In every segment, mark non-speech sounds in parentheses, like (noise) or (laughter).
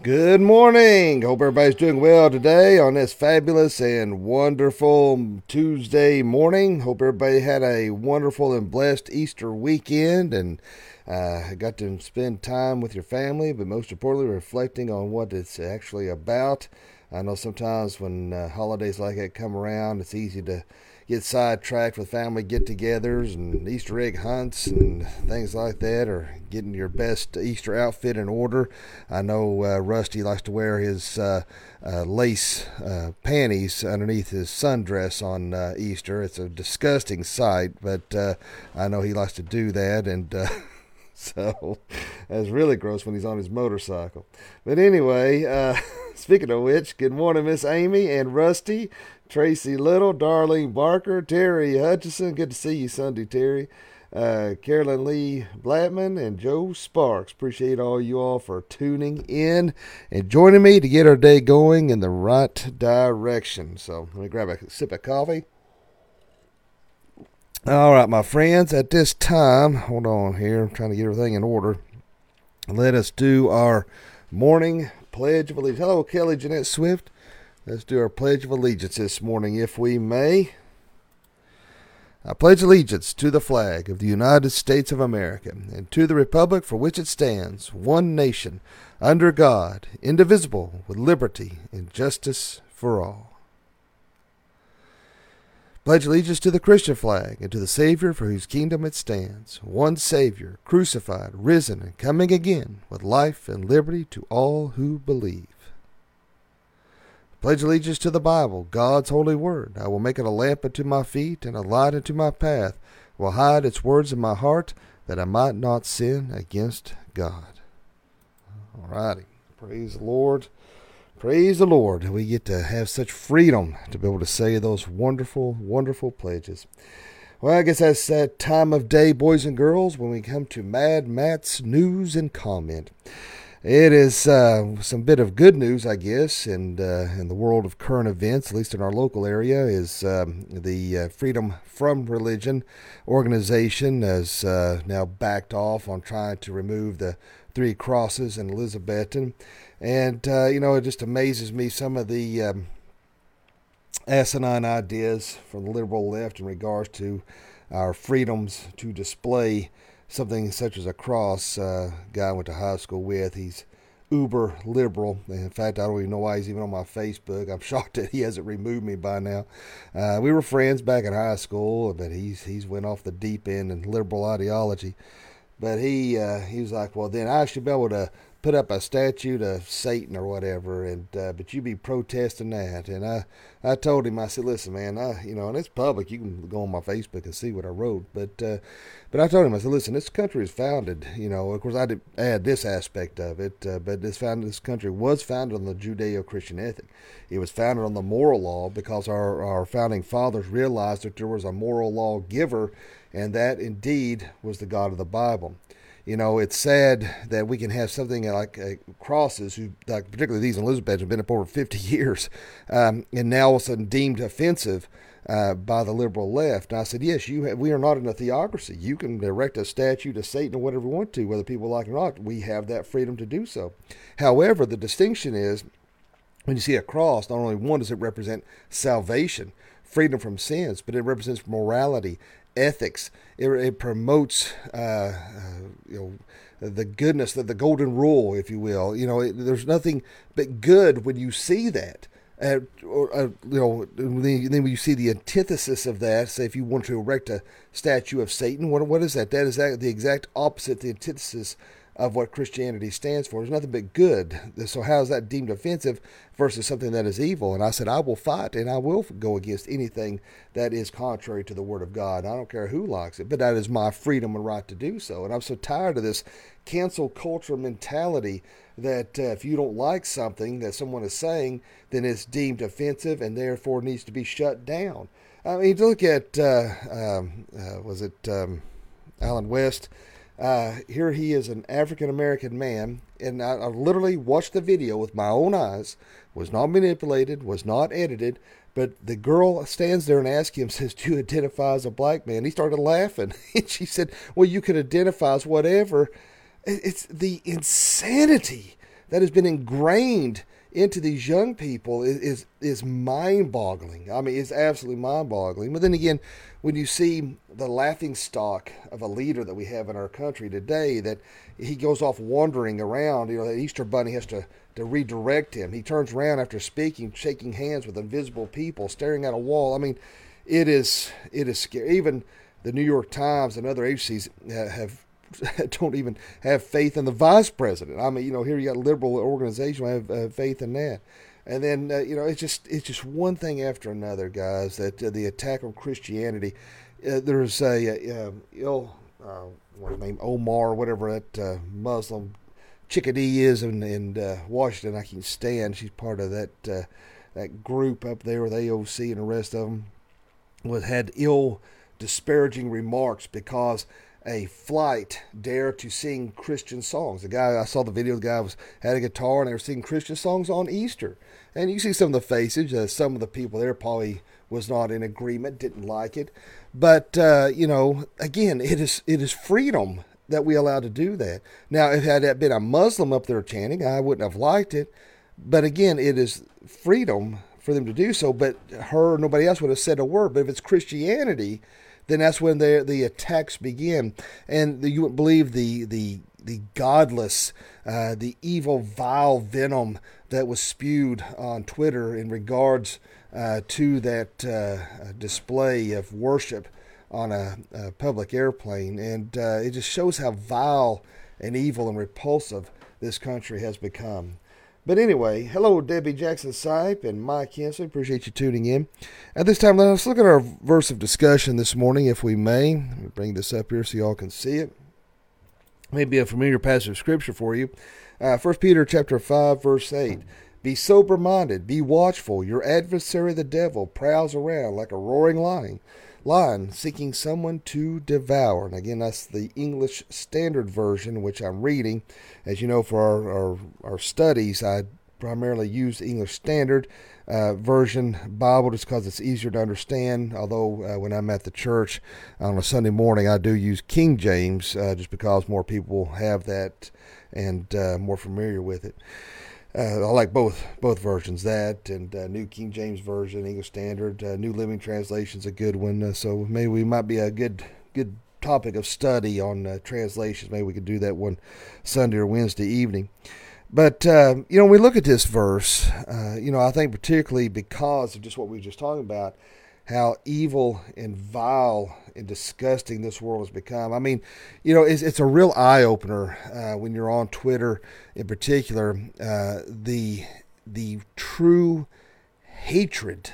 Good morning. Hope everybody's doing well today on this fabulous and wonderful Tuesday morning. Hope everybody had a wonderful and blessed Easter weekend and uh, got to spend time with your family, but most importantly, reflecting on what it's actually about. I know sometimes when uh, holidays like that come around, it's easy to get sidetracked with family get-togethers and Easter egg hunts and things like that, or getting your best Easter outfit in order. I know uh, Rusty likes to wear his uh, uh, lace uh, panties underneath his sundress on uh, Easter. It's a disgusting sight, but uh, I know he likes to do that, and (laughs) so that's really gross when he's on his motorcycle. But anyway. (laughs) Speaking of which, good morning, Miss Amy and Rusty. Tracy Little, Darlene Barker, Terry Hutchison. Good to see you Sunday, Terry. Uh, Carolyn Lee Blattman and Joe Sparks. Appreciate all you all for tuning in and joining me to get our day going in the right direction. So let me grab a sip of coffee. All right, my friends, at this time, hold on here. I'm trying to get everything in order. Let us do our morning pledge of allegiance. Hello, Kelly Jeanette Swift. Let's do our Pledge of Allegiance this morning, if we may. I pledge allegiance to the flag of the United States of America and to the republic for which it stands, one nation, under God, indivisible, with liberty and justice for all. Pledge allegiance to the Christian flag and to the Savior for whose kingdom it stands, one Savior, crucified, risen, and coming again, with life and liberty to all who believe. Pledge allegiance to the Bible, God's holy word. I will make it a lamp unto my feet and a light unto my path. I will hide its words in my heart that I might not sin against God. All righty. Praise the Lord. Praise the Lord. We get to have such freedom to be able to say those wonderful, wonderful pledges. Well, I guess that's that time of day, boys and girls, when we come to Mad Matt's news and comment. It is uh, some bit of good news, I guess, and uh, in the world of current events, at least in our local area, is um, the uh, Freedom from Religion organization has uh, now backed off on trying to remove the three crosses in Elizabethton, and uh, you know it just amazes me some of the um, asinine ideas from the liberal left in regards to our freedoms to display something such as a cross uh, guy I went to high school with. He's uber liberal. In fact, I don't even know why he's even on my Facebook. I'm (laughs) shocked that he hasn't removed me by now. Uh, we were friends back in high school, but he's he's went off the deep end in liberal ideology. But he uh, he was like, well, then I should be able to put up a statue to Satan or whatever, and uh, but you be protesting that. And I, I told him, I said, listen, man, I, you know, and it's public. You can go on my Facebook and see what I wrote. But, uh, but I told him, I said, listen, this country is founded. You know, of course, I did add this aspect of it, uh, but this founded, this country was founded on the Judeo-Christian ethic. It was founded on the moral law because our our founding fathers realized that there was a moral law giver, and that indeed was the God of the Bible you know, it's sad that we can have something like uh, crosses, who, like particularly these in have been up over 50 (laughs) years, um, and now all of a sudden deemed offensive uh, by the liberal left. And I said, yes, you have, we are not in a theocracy. You can erect a statue to Satan or whatever you want to, whether people like it or not. We have that freedom to do so. However, the distinction is when you see a cross, not only one does it represent salvation, freedom from sins, but it represents morality, ethics. It, it promotes, uh, uh, you know, the goodness, the, the golden rule, if you will. You know, it, there's nothing but good when you see that. Uh, or, uh, you know, then, then when you see the antithesis of that, say if you want to erect a statue of Satan, what what is that? That is that the exact opposite, the antithesis of what Christianity stands for. There's nothing but good. So how is that deemed offensive versus something that is evil? And I said, I will fight and I will go against anything that is contrary to the Word of God. I don't care who likes it, but that is my freedom and right to do so. And I'm so tired of this cancel culture mentality that uh, if you don't like something that someone is saying, then it's deemed offensive and therefore needs to be shut down. I mean, look at, uh, um, uh, was it um, Allen West? Uh, here he is, an African American man, and I, I, literally watched the video with my own eyes. Was not manipulated, was not edited, but the girl stands there and asks him, (laughs) says, "Do you identify as a black man?" He started laughing, (laughs) and she said, "Well, you can identify as whatever." It's the insanity that has been ingrained into these young people is is, is mind boggling. I mean, it's absolutely mind boggling. But then again, when you see the laughing stock of a leader that we have in our country today, that he goes off wandering around, you know, the Easter Bunny has to, to redirect him. He turns around after speaking, shaking hands with invisible people, staring at a wall. I mean, it is it is scary. Even the New York Times and other agencies uh, have (laughs) don't even have faith in the vice president. I mean, you know, here you got liberal organization I have uh, faith in that, and then uh, you know, it's just it's just one thing after another, guys. That uh, the attack on Christianity. Uh, there's a uh, ill uh, what's his name Omar, whatever that Muslim chickadee is in, in Washington. I can stand. She's part of that that group up there with AOC and the rest of them. Was had ill disparaging remarks because a flight dare to sing Christian songs. The guy I saw the video, the guy was had a guitar and they were singing Christian songs on Easter. And you see some of the faces. Uh, some of the people there probably was not in agreement, didn't like it. But uh, you know, again, it is it is freedom that we allow to do that. Now, if had that been a Muslim up there chanting, I wouldn't have liked it. But again, it is freedom for them to do so. But her, nobody else would have said a word. But if it's Christianity, then that's when the the attacks begin, and the, you would believe the the the godless, uh, the evil, vile venom that was spewed on Twitter in regards uh, to that uh, display of worship on a, a public airplane, and uh, it just shows how vile and evil and repulsive this country has become. But anyway, hello, Debbie Jackson Sipe and Mike Hensley. Appreciate you tuning in. At this time, let's look at our verse of discussion this morning, if we may. Let me bring this up here so y'all can see it. Maybe a familiar passage of scripture for you. Uh, 1 Peter chapter 5, verse 8. Be sober minded, be watchful. Your adversary, the devil, prowls around like a roaring lion lion seeking someone to devour. And again, that's the English Standard Version, which I'm reading. As you know, for our, our, our studies, I primarily use the English Standard uh, Version Bible just because it's easier to understand. Although, uh, when I'm at the church on a Sunday morning, I do use King James uh, just because more people have that and uh, more familiar with it. Uh, I like both both versions. That and uh, New King James Version, English Standard, uh, New Living Translation is a good one. Uh, so maybe we might be a good good topic of study on uh, translations. Maybe we could do that one Sunday or Wednesday evening. But uh, you know, when we look at this verse, you know, I think particularly because of just what we were just talking about, how evil and vile and disgusting this world has become. I mean, you know, it's, it's a real eye opener uh, when you're on Twitter, in particular, uh, the the true hatred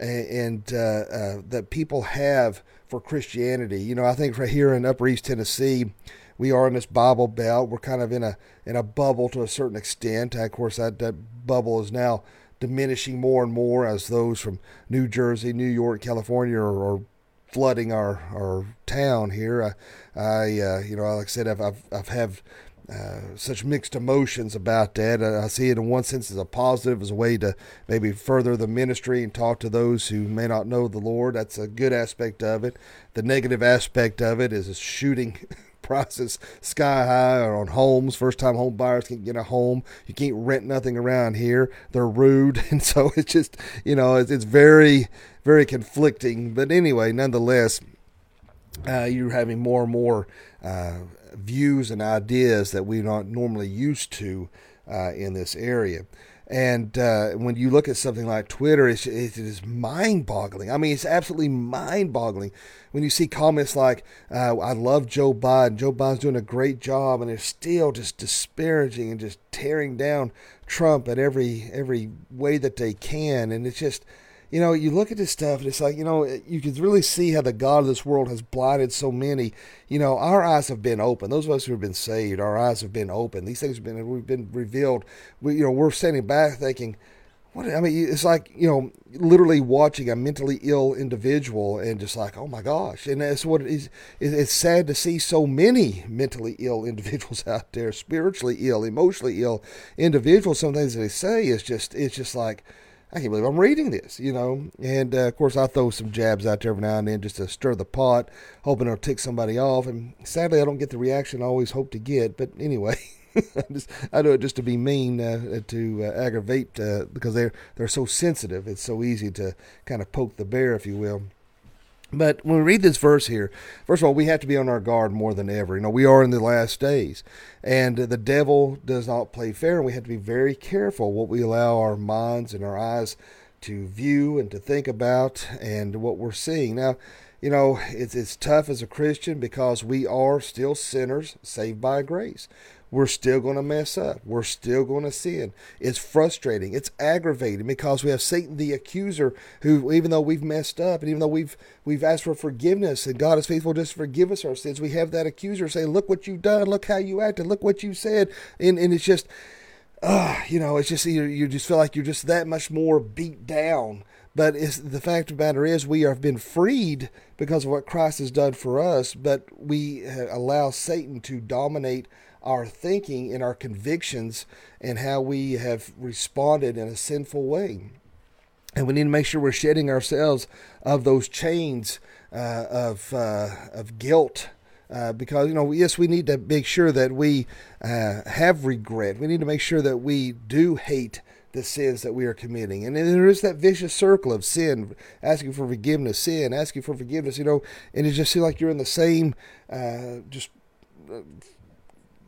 and, uh, uh, that people have for Christianity. You know, I think right here in Upper East Tennessee, we are in this Bible Belt. We're kind of in a in a bubble to a certain extent. Of course, that, that bubble is now diminishing more and more as those from New Jersey, New York, California are, are flooding our, our town here. I, I uh, you know, like I said, I've, I've, I've have uh, such mixed emotions about that. I, I, see it in one sense as a positive, as a way to maybe further the ministry and talk to those who may not know the Lord. That's a good aspect of it. The negative aspect of it is a shooting (laughs) prices sky high on homes. First time home buyers can't get a home. You can't rent nothing around here. They're rude. (laughs) And so it's just, you know, it's, it's very, very conflicting. But anyway, nonetheless, uh, you're having more and more uh, views and ideas that we're not normally used to uh, in this area. And uh, when you look at something like Twitter, it's, it is mind boggling. I mean, it's absolutely mind boggling when you see comments like, uh, I love Joe Biden, Joe Biden's doing a great job, and they're still just disparaging and just tearing down Trump at every every way that they can. And it's just, you know, you look at this stuff and it's like, you know, you can really see how the God of this world has blinded so many. You know, our eyes have been open. Those of us who have been saved, our eyes have been open. These things have been we've been revealed. We, you know, we're standing back thinking, what I mean, it's like you know, literally watching a mentally ill individual and just like, oh my gosh, and that's what it is. It's sad to see so many mentally ill (laughs) individuals out there, spiritually ill, emotionally ill individuals. Some things that they say is just, it's just like I can't believe I'm reading this, you know. And uh, of course, I throw some jabs out there every now and then just to stir the pot, hoping it'll tick somebody off. And sadly, I don't get the reaction I always hope to get. But anyway, (laughs) I, just, I do it just to be mean, uh, to uh, aggravate, uh, because they're they're so sensitive. It's so easy to kind of poke the bear, if you will. But when we read this verse here, first of all, we have to be on our guard more than ever. You know, we are in the last days, and the devil does not play fair, and we have to be very careful what we allow our minds and our eyes to view and to think about and what we're seeing. Now, you know, it's, it's tough as a Christian because we are still sinners saved by grace we're still going to mess up. We're still going to sin. It's frustrating. It's aggravating because we have Satan the accuser who even though we've messed up and even though we've we've asked for forgiveness and God is faithful just forgive us our sins, we have that accuser saying, "Look what you've done. Look how you acted. Look what you said." And and it's just uh, you know, it's just you, you just feel like you're just that much more beat down. But the fact of the matter is, we have been freed because of what Christ has done for us, but we allow Satan to dominate our thinking and our convictions and how we have responded in a sinful way. And we need to make sure we're shedding ourselves of those chains uh, of, uh, of guilt. Uh, because you know, yes, we need to make sure that we uh, have regret. We need to make sure that we do hate the sins that we are committing. And there is that vicious circle of sin, asking for forgiveness, sin, asking for forgiveness, you know, and it just seems like you're in the same, uh, just uh,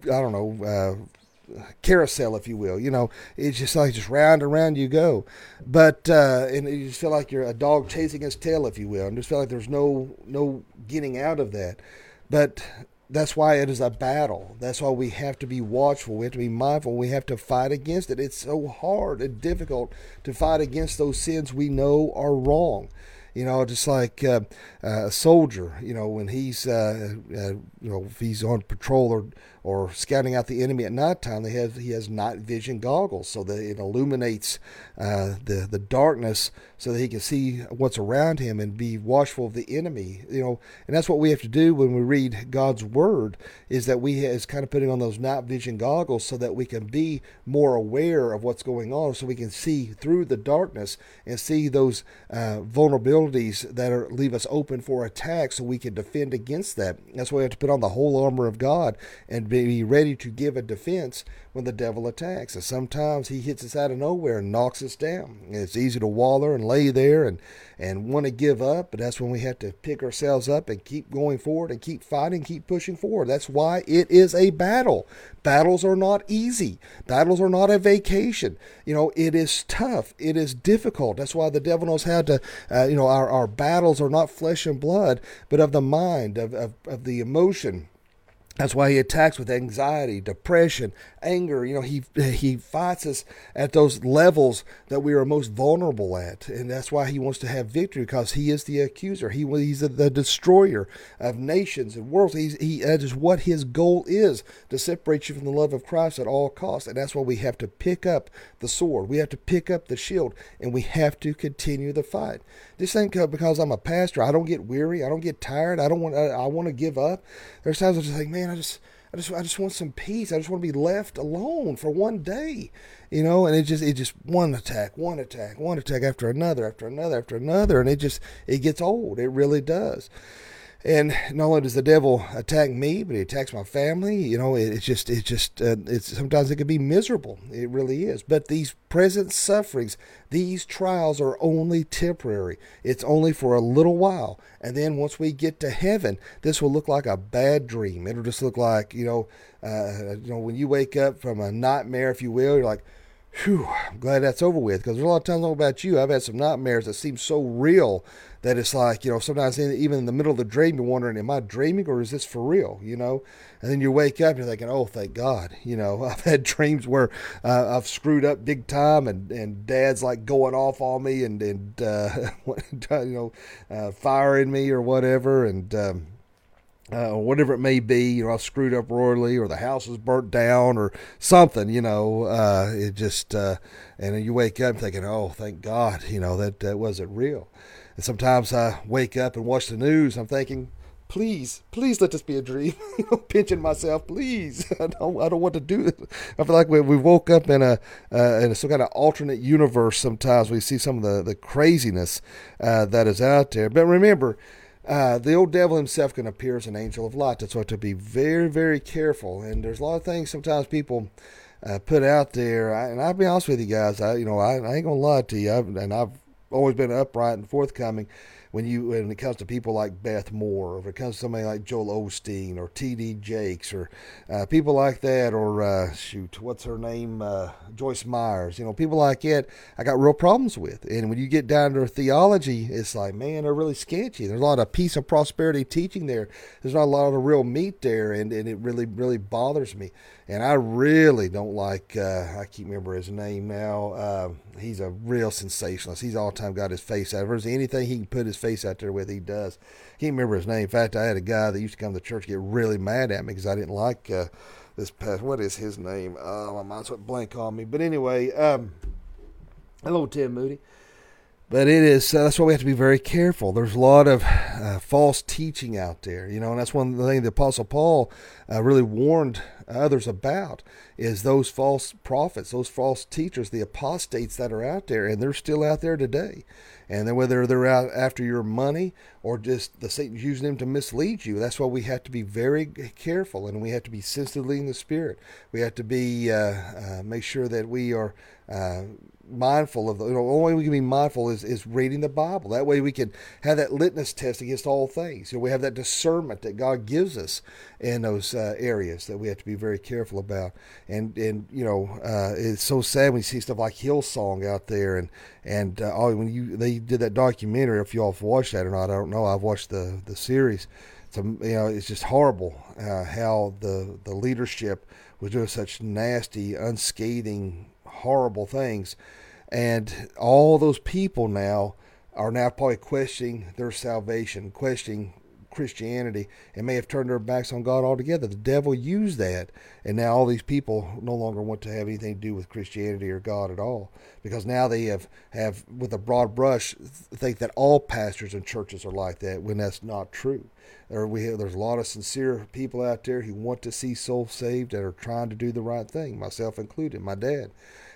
I don't know, uh, carousel, if you will. You know, it's just like just round and round you go. But uh, and you just feel like you're a dog chasing its tail, if you will, and just feel like there's no no getting out of that. But that's why it is a battle. That's why we have to be watchful. We have to be mindful. We have to fight against it. It's so hard and difficult to fight against those sins we know are wrong. You know, just like uh, a soldier, you know, when he's, uh, uh, you know, if he's on patrol or, or scouting out the enemy at nighttime, they have he has night vision goggles so that it illuminates uh, the the darkness so that he can see what's around him and be watchful of the enemy. You know, and that's what we have to do when we read God's word is that we is kind of putting on those night vision goggles so that we can be more aware of what's going on, so we can see through the darkness and see those uh, vulnerabilities that are leave us open for attack so we can defend against that. That's why we have to put on the whole armor of God and be ready to give a defense when the devil attacks. And sometimes he hits us out of nowhere and knocks us down. And it's easy to waller and lay there and, and want to give up, but that's when we have to pick ourselves up and keep going forward and keep fighting, keep pushing forward. That's why it is a battle. Battles are not easy. Battles are not a vacation. You know, it is tough. It is difficult. That's why the devil knows how to, uh, you know, our, our battles are not flesh and blood, but of the mind, of, of, of the emotion that's why he attacks with anxiety, depression, anger. You know, he he fights us at those levels that we are most vulnerable at, and that's why he wants to have victory because he is the accuser. He he's the destroyer of nations and worlds. He's, he that is what his goal is to separate you from the love of Christ at all costs, and that's why we have to pick up the sword. We have to pick up the shield, and we have to continue the fight. This ain't because I'm a pastor. I don't get weary. I don't get tired. I don't want. I, I want to give up. There's times I just think, man, I just, I just, I just want some peace. I just want to be left alone for one day, you know. And it just, it just one attack, one attack, one attack after another, after another, after another, and it just, it gets old. It really does. And not only does the devil attack me, but he attacks my family. You know, it, it's just, it's just, uh, it's sometimes it can be miserable. It really is. But these present sufferings, these trials are only temporary. It's only for a little while. And then once we get to heaven, this will look like a bad dream. It'll just look like, you know, uh, you know, when you wake up from a nightmare, if you will, you're like, Whew, I'm glad that's over with because there's a lot of times, know about you, I've had some nightmares that seem so real that it's like, you know, sometimes even in the middle of the dream, you're wondering, am I dreaming or is this for real, you know? And then you wake up and you're thinking, oh, thank God. (laughs) You know, (laughs) I've had dreams where uh, I've screwed up big time and, and dad's like going off on me and, and uh, (laughs) you know, uh, firing me or whatever. And, um, uh, or whatever it may be, you know, I screwed up royally, or the house was burnt down, or something, you know. Uh, it just, uh, and you wake up thinking, oh, thank God, you know, that that wasn't real. And sometimes I wake up and watch the news. I'm thinking, please, please let this be a dream. (laughs) you know, pinching myself, please. (laughs) I don't, I don't want to do it. I feel like we, we woke up in a uh, in some kind of alternate universe. Sometimes we see some of the the craziness uh, that is out there. But remember uh, the old devil himself can appear as an angel of light. That's why to be very, very careful. And there's a lot of things sometimes people uh, put out there. I, and I'll be honest with you guys. I, you know, I, I ain't gonna lie to you. I've, and I've always been upright and forthcoming when you when it comes to people like Beth Moore, or if it comes to somebody like Joel Osteen or T.D. Jakes, or uh, people like that, or uh, shoot, what's her name, uh, Joyce Myers, you know, people like that, I got real problems with. And when you get down to theology, it's like, man, they're really sketchy. There's a lot of peace and prosperity teaching there. There's not a lot of real meat there, and, and it really really bothers me. And I really don't like, uh, I can't remember his name now. Uh, he's a real sensationalist. He's all time got his face out. If there's anything he can put his face out there with, he does. Can't remember his name. In fact, I had a guy that used to come to church get really mad at me because I didn't like uh, this past. What is his name? Oh, my mind's went blank on me. But anyway, um, hello, Tim Moody. But it is uh, that's why we have to be very careful. There's a lot of uh, false teaching out there, you know, and that's one of the Apostle Paul uh, really warned others about is those false prophets, those false teachers, the apostates that are out there, and they're still out there today. And then whether they're out after your money or just the Satan's using them to mislead you, that's why we have to be very careful and we have to be sensitively in the spirit. We have to be uh, uh, make sure that we are uh, mindful of the, you know, only way we can be mindful is, is reading the Bible. That way we can have that litmus test against all things. You know, we have that discernment that God gives us in those uh, areas that we have to be very careful about. And and you know, uh, it's so sad when you see stuff like Hillsong out there, and and uh, oh, when you they did that documentary. If y'all have watched that or not, I don't know. I've watched the the series. It's you know, it's just horrible uh, how the the leadership was doing such nasty, unscathing horrible things. And all those people now are now probably questioning their salvation, questioning Christianity, and may have turned their backs on God altogether. The devil used that, and now all these people no longer want to have anything to do with Christianity or God at all, because now they have, have with a broad brush, think that all pastors and churches are like that, when that's not true. There we have, there's a lot of sincere people out there who want to see souls saved that are trying to do the right thing, myself included, my dad.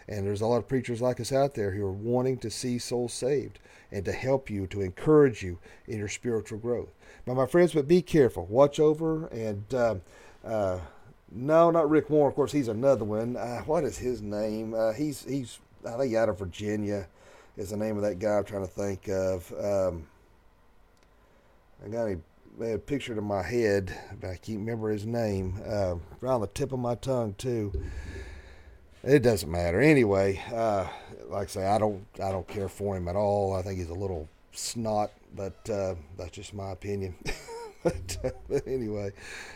And there's a lot of preachers like us out there who are wanting to see souls saved and to help you, to encourage you in your spiritual growth. Now, my friends, but be careful. Watch over and. Uh, uh, no, not Rick Warren. Of course, he's another one. Uh, what is his name? Uh, he's he's I think out of Virginia is the name of that guy I'm trying to think of. Um, I got a, picture in my head, but I can't remember his name. Uh, around the tip of my tongue too. It doesn't matter anyway. Uh, like I say, I don't I don't care for him at all. I think he's a little snot, but uh, that's just my opinion. (laughs) but, uh, but, anyway,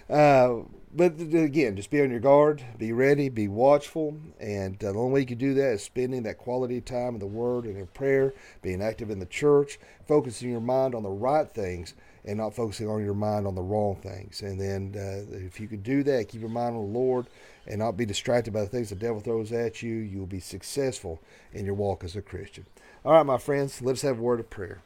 uh, but again, just be on your guard, be ready, be watchful, and uh, the only way you can do that is spending that quality time in the Word and in prayer, being active in the church, focusing your mind on the right things and not focusing on your mind on the wrong things. And then, uh, if you can do that, keep your mind on the Lord and not be distracted by the things the devil throws at you, you will be successful in your walk as a Christian. All right, my friends, let us have a word of prayer.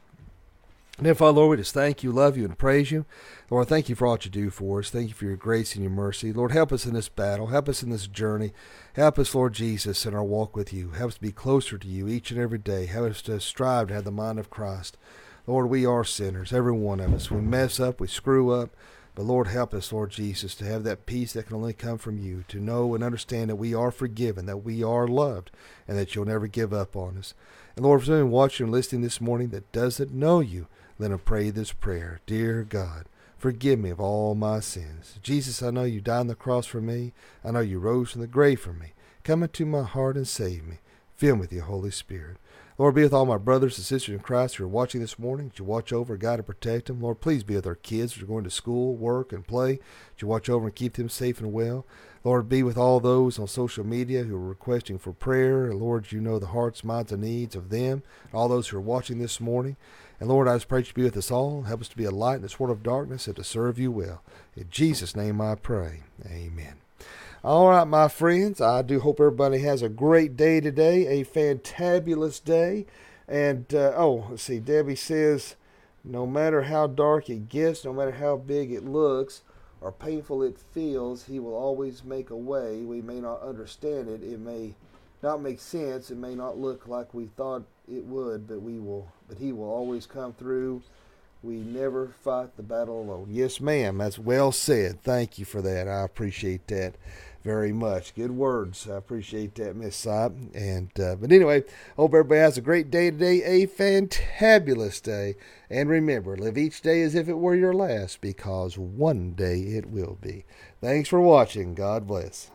And then, Father, Lord, we just thank you, love you, and praise you. Lord, thank you for all you do for us. Thank you for your grace and your mercy. Lord, help us in this battle. Help us in this journey. Help us, Lord Jesus, in our walk with you. Help us to be closer to you each and every day. Help us to strive to have the mind of Christ. Lord, we are sinners, every one of us. We mess up, we screw up. But Lord, help us, Lord Jesus, to have that peace that can only come from you, to know and understand that we are forgiven, that we are loved, and that you'll never give up on us. And Lord, for anyone watching and listening this morning that doesn't know you, let them pray this prayer. Dear God, forgive me of all my sins. Jesus, I know you died on the cross for me. I know you rose from the grave for me. Come into my heart and save me. Fill me with your Holy Spirit. Lord, be with all my brothers and sisters in Christ who are watching this morning. That you watch over, guide, and protect them. Lord, please be with our kids who are going to school, work, and play. That you watch over and keep them safe and well. Lord, be with all those on social media who are requesting for prayer. Lord, you know the hearts, minds, and needs of them, all those who are watching this morning. And Lord, I just pray you be with us all. Help us to be a light in this world of darkness and to serve you well. In Jesus' name I pray. Amen. All right, my friends, I do hope everybody has a great day today, a fantabulous day. And, uh, oh, let's see, Debbie says, no matter how dark it gets, no matter how big it looks or painful it feels, He will always make a way. We may not understand it, it may not make sense, it may not look like we thought it would, but we will, but He will always come through We never fight the battle alone. Yes, ma'am. That's well said. Thank you for that. I appreciate that very much. Good words. I appreciate that, Miss Sop. And uh, but anyway, hope everybody has a great day today, a fantabulous day. And remember, live each day as if it were your last, because one day it will be. Thanks for watching. God bless.